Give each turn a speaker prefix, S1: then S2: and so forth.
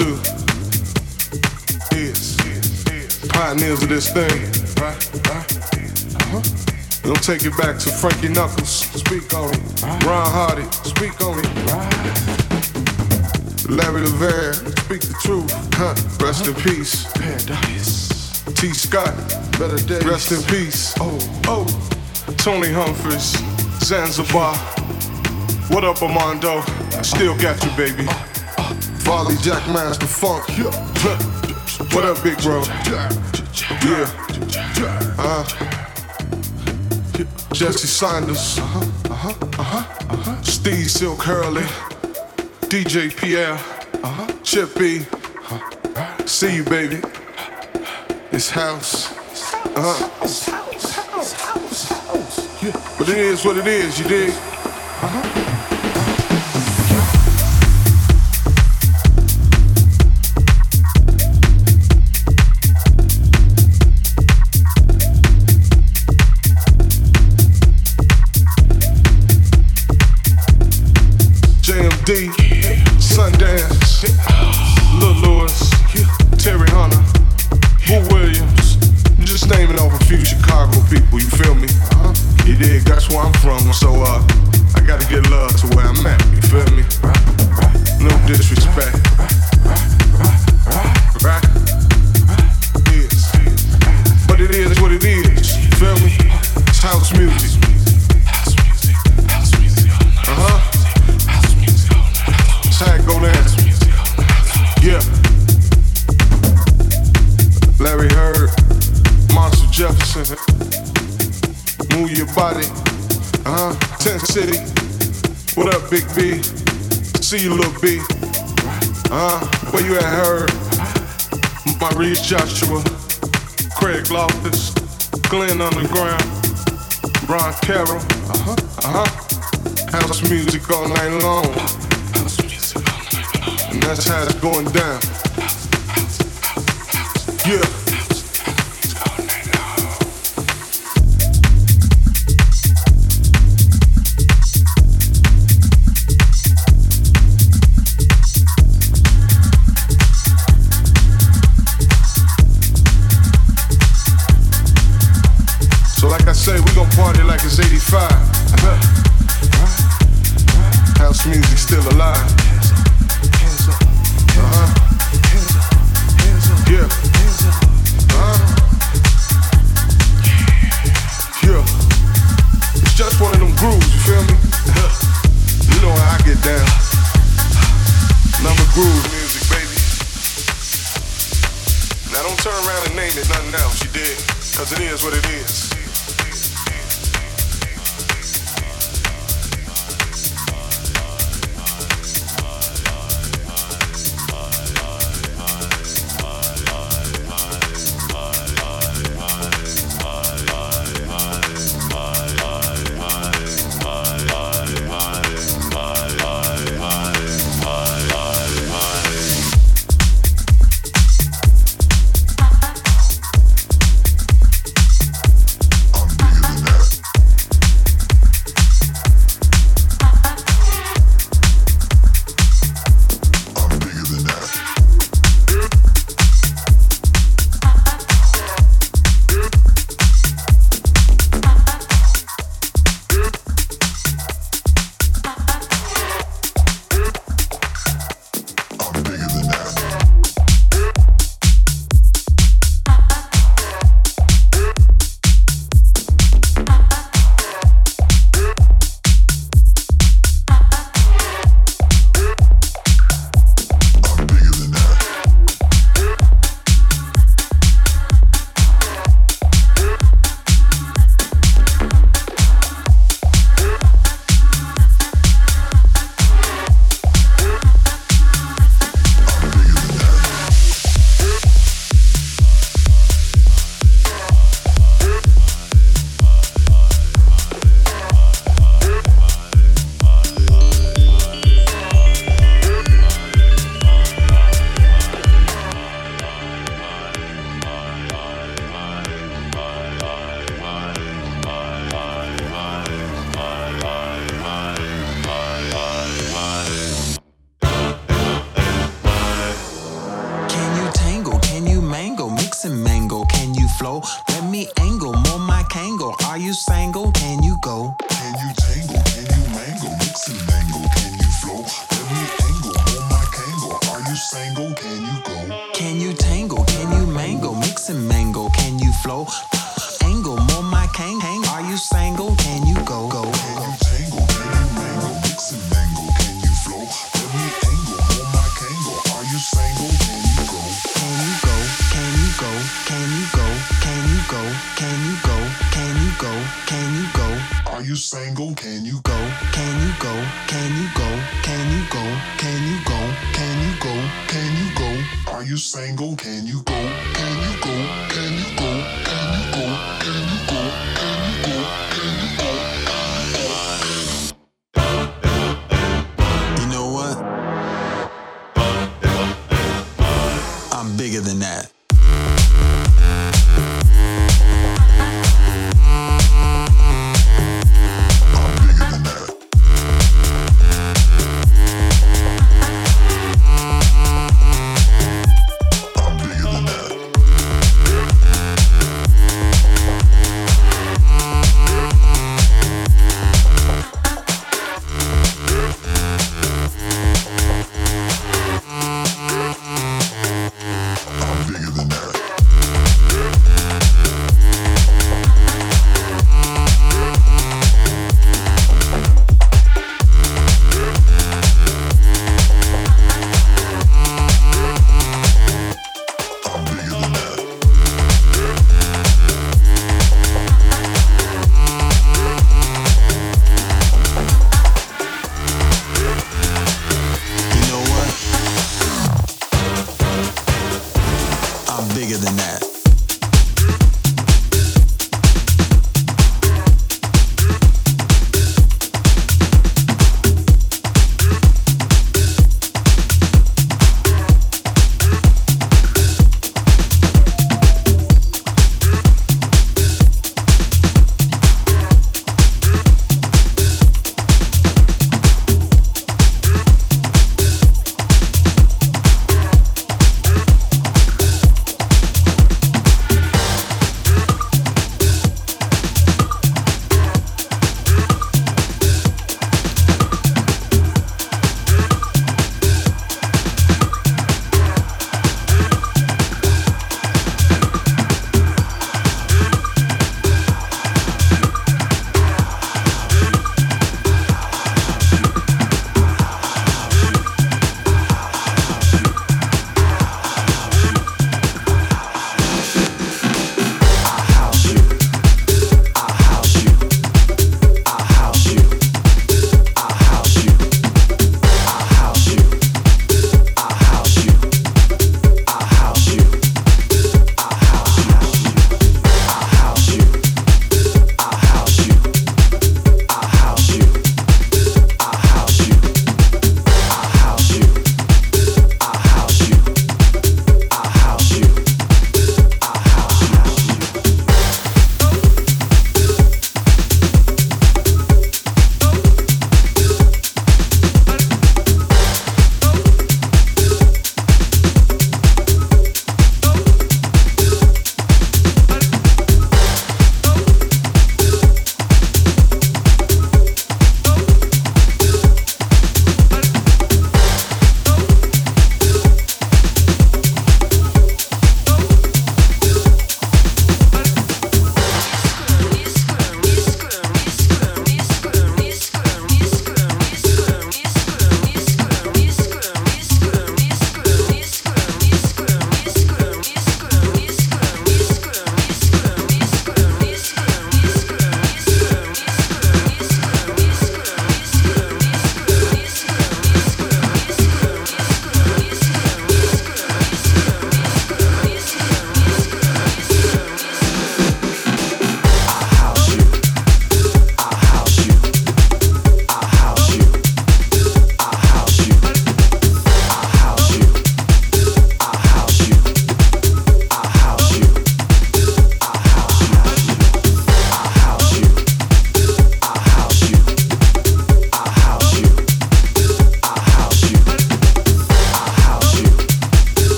S1: to is pioneers of this thing. Right. Uh-huh. Don't take it back to Frankie Knuckles. Speak on it. Ron Hardy. Speak on it. Larry Levan. Speak the truth. Huh. Rest in peace. Paradise. Tee Scott. Better days. Rest in peace. Oh, oh. Tony Humphries. Zanzibar. What up, Armando? Still got you, baby. Farley Jackmaster Funk. What up, big bro? Yeah. Uh, huh. Jesse Saunders. Uh-huh, uh-huh, uh-huh, uh-huh. Steve Silk Hurley. DJ Pierre. Uh-huh. Chip B. See you, baby. It's house. Uh-huh. But it is what it is, you dig? JMD, it is feel me? House music. Uh-huh. Tag go down. Yeah. Larry Heard, Marshall Jefferson. Move your body. Uh huh. Tent City. What up, Big B? See you, little B. Uh huh. Where you at, Heard? Maurice Joshua. Craig Loftis. Glenn Underground. Ron Carroll. Uh huh. Uh huh. House music all night long. And that's how it's going down. Yeah.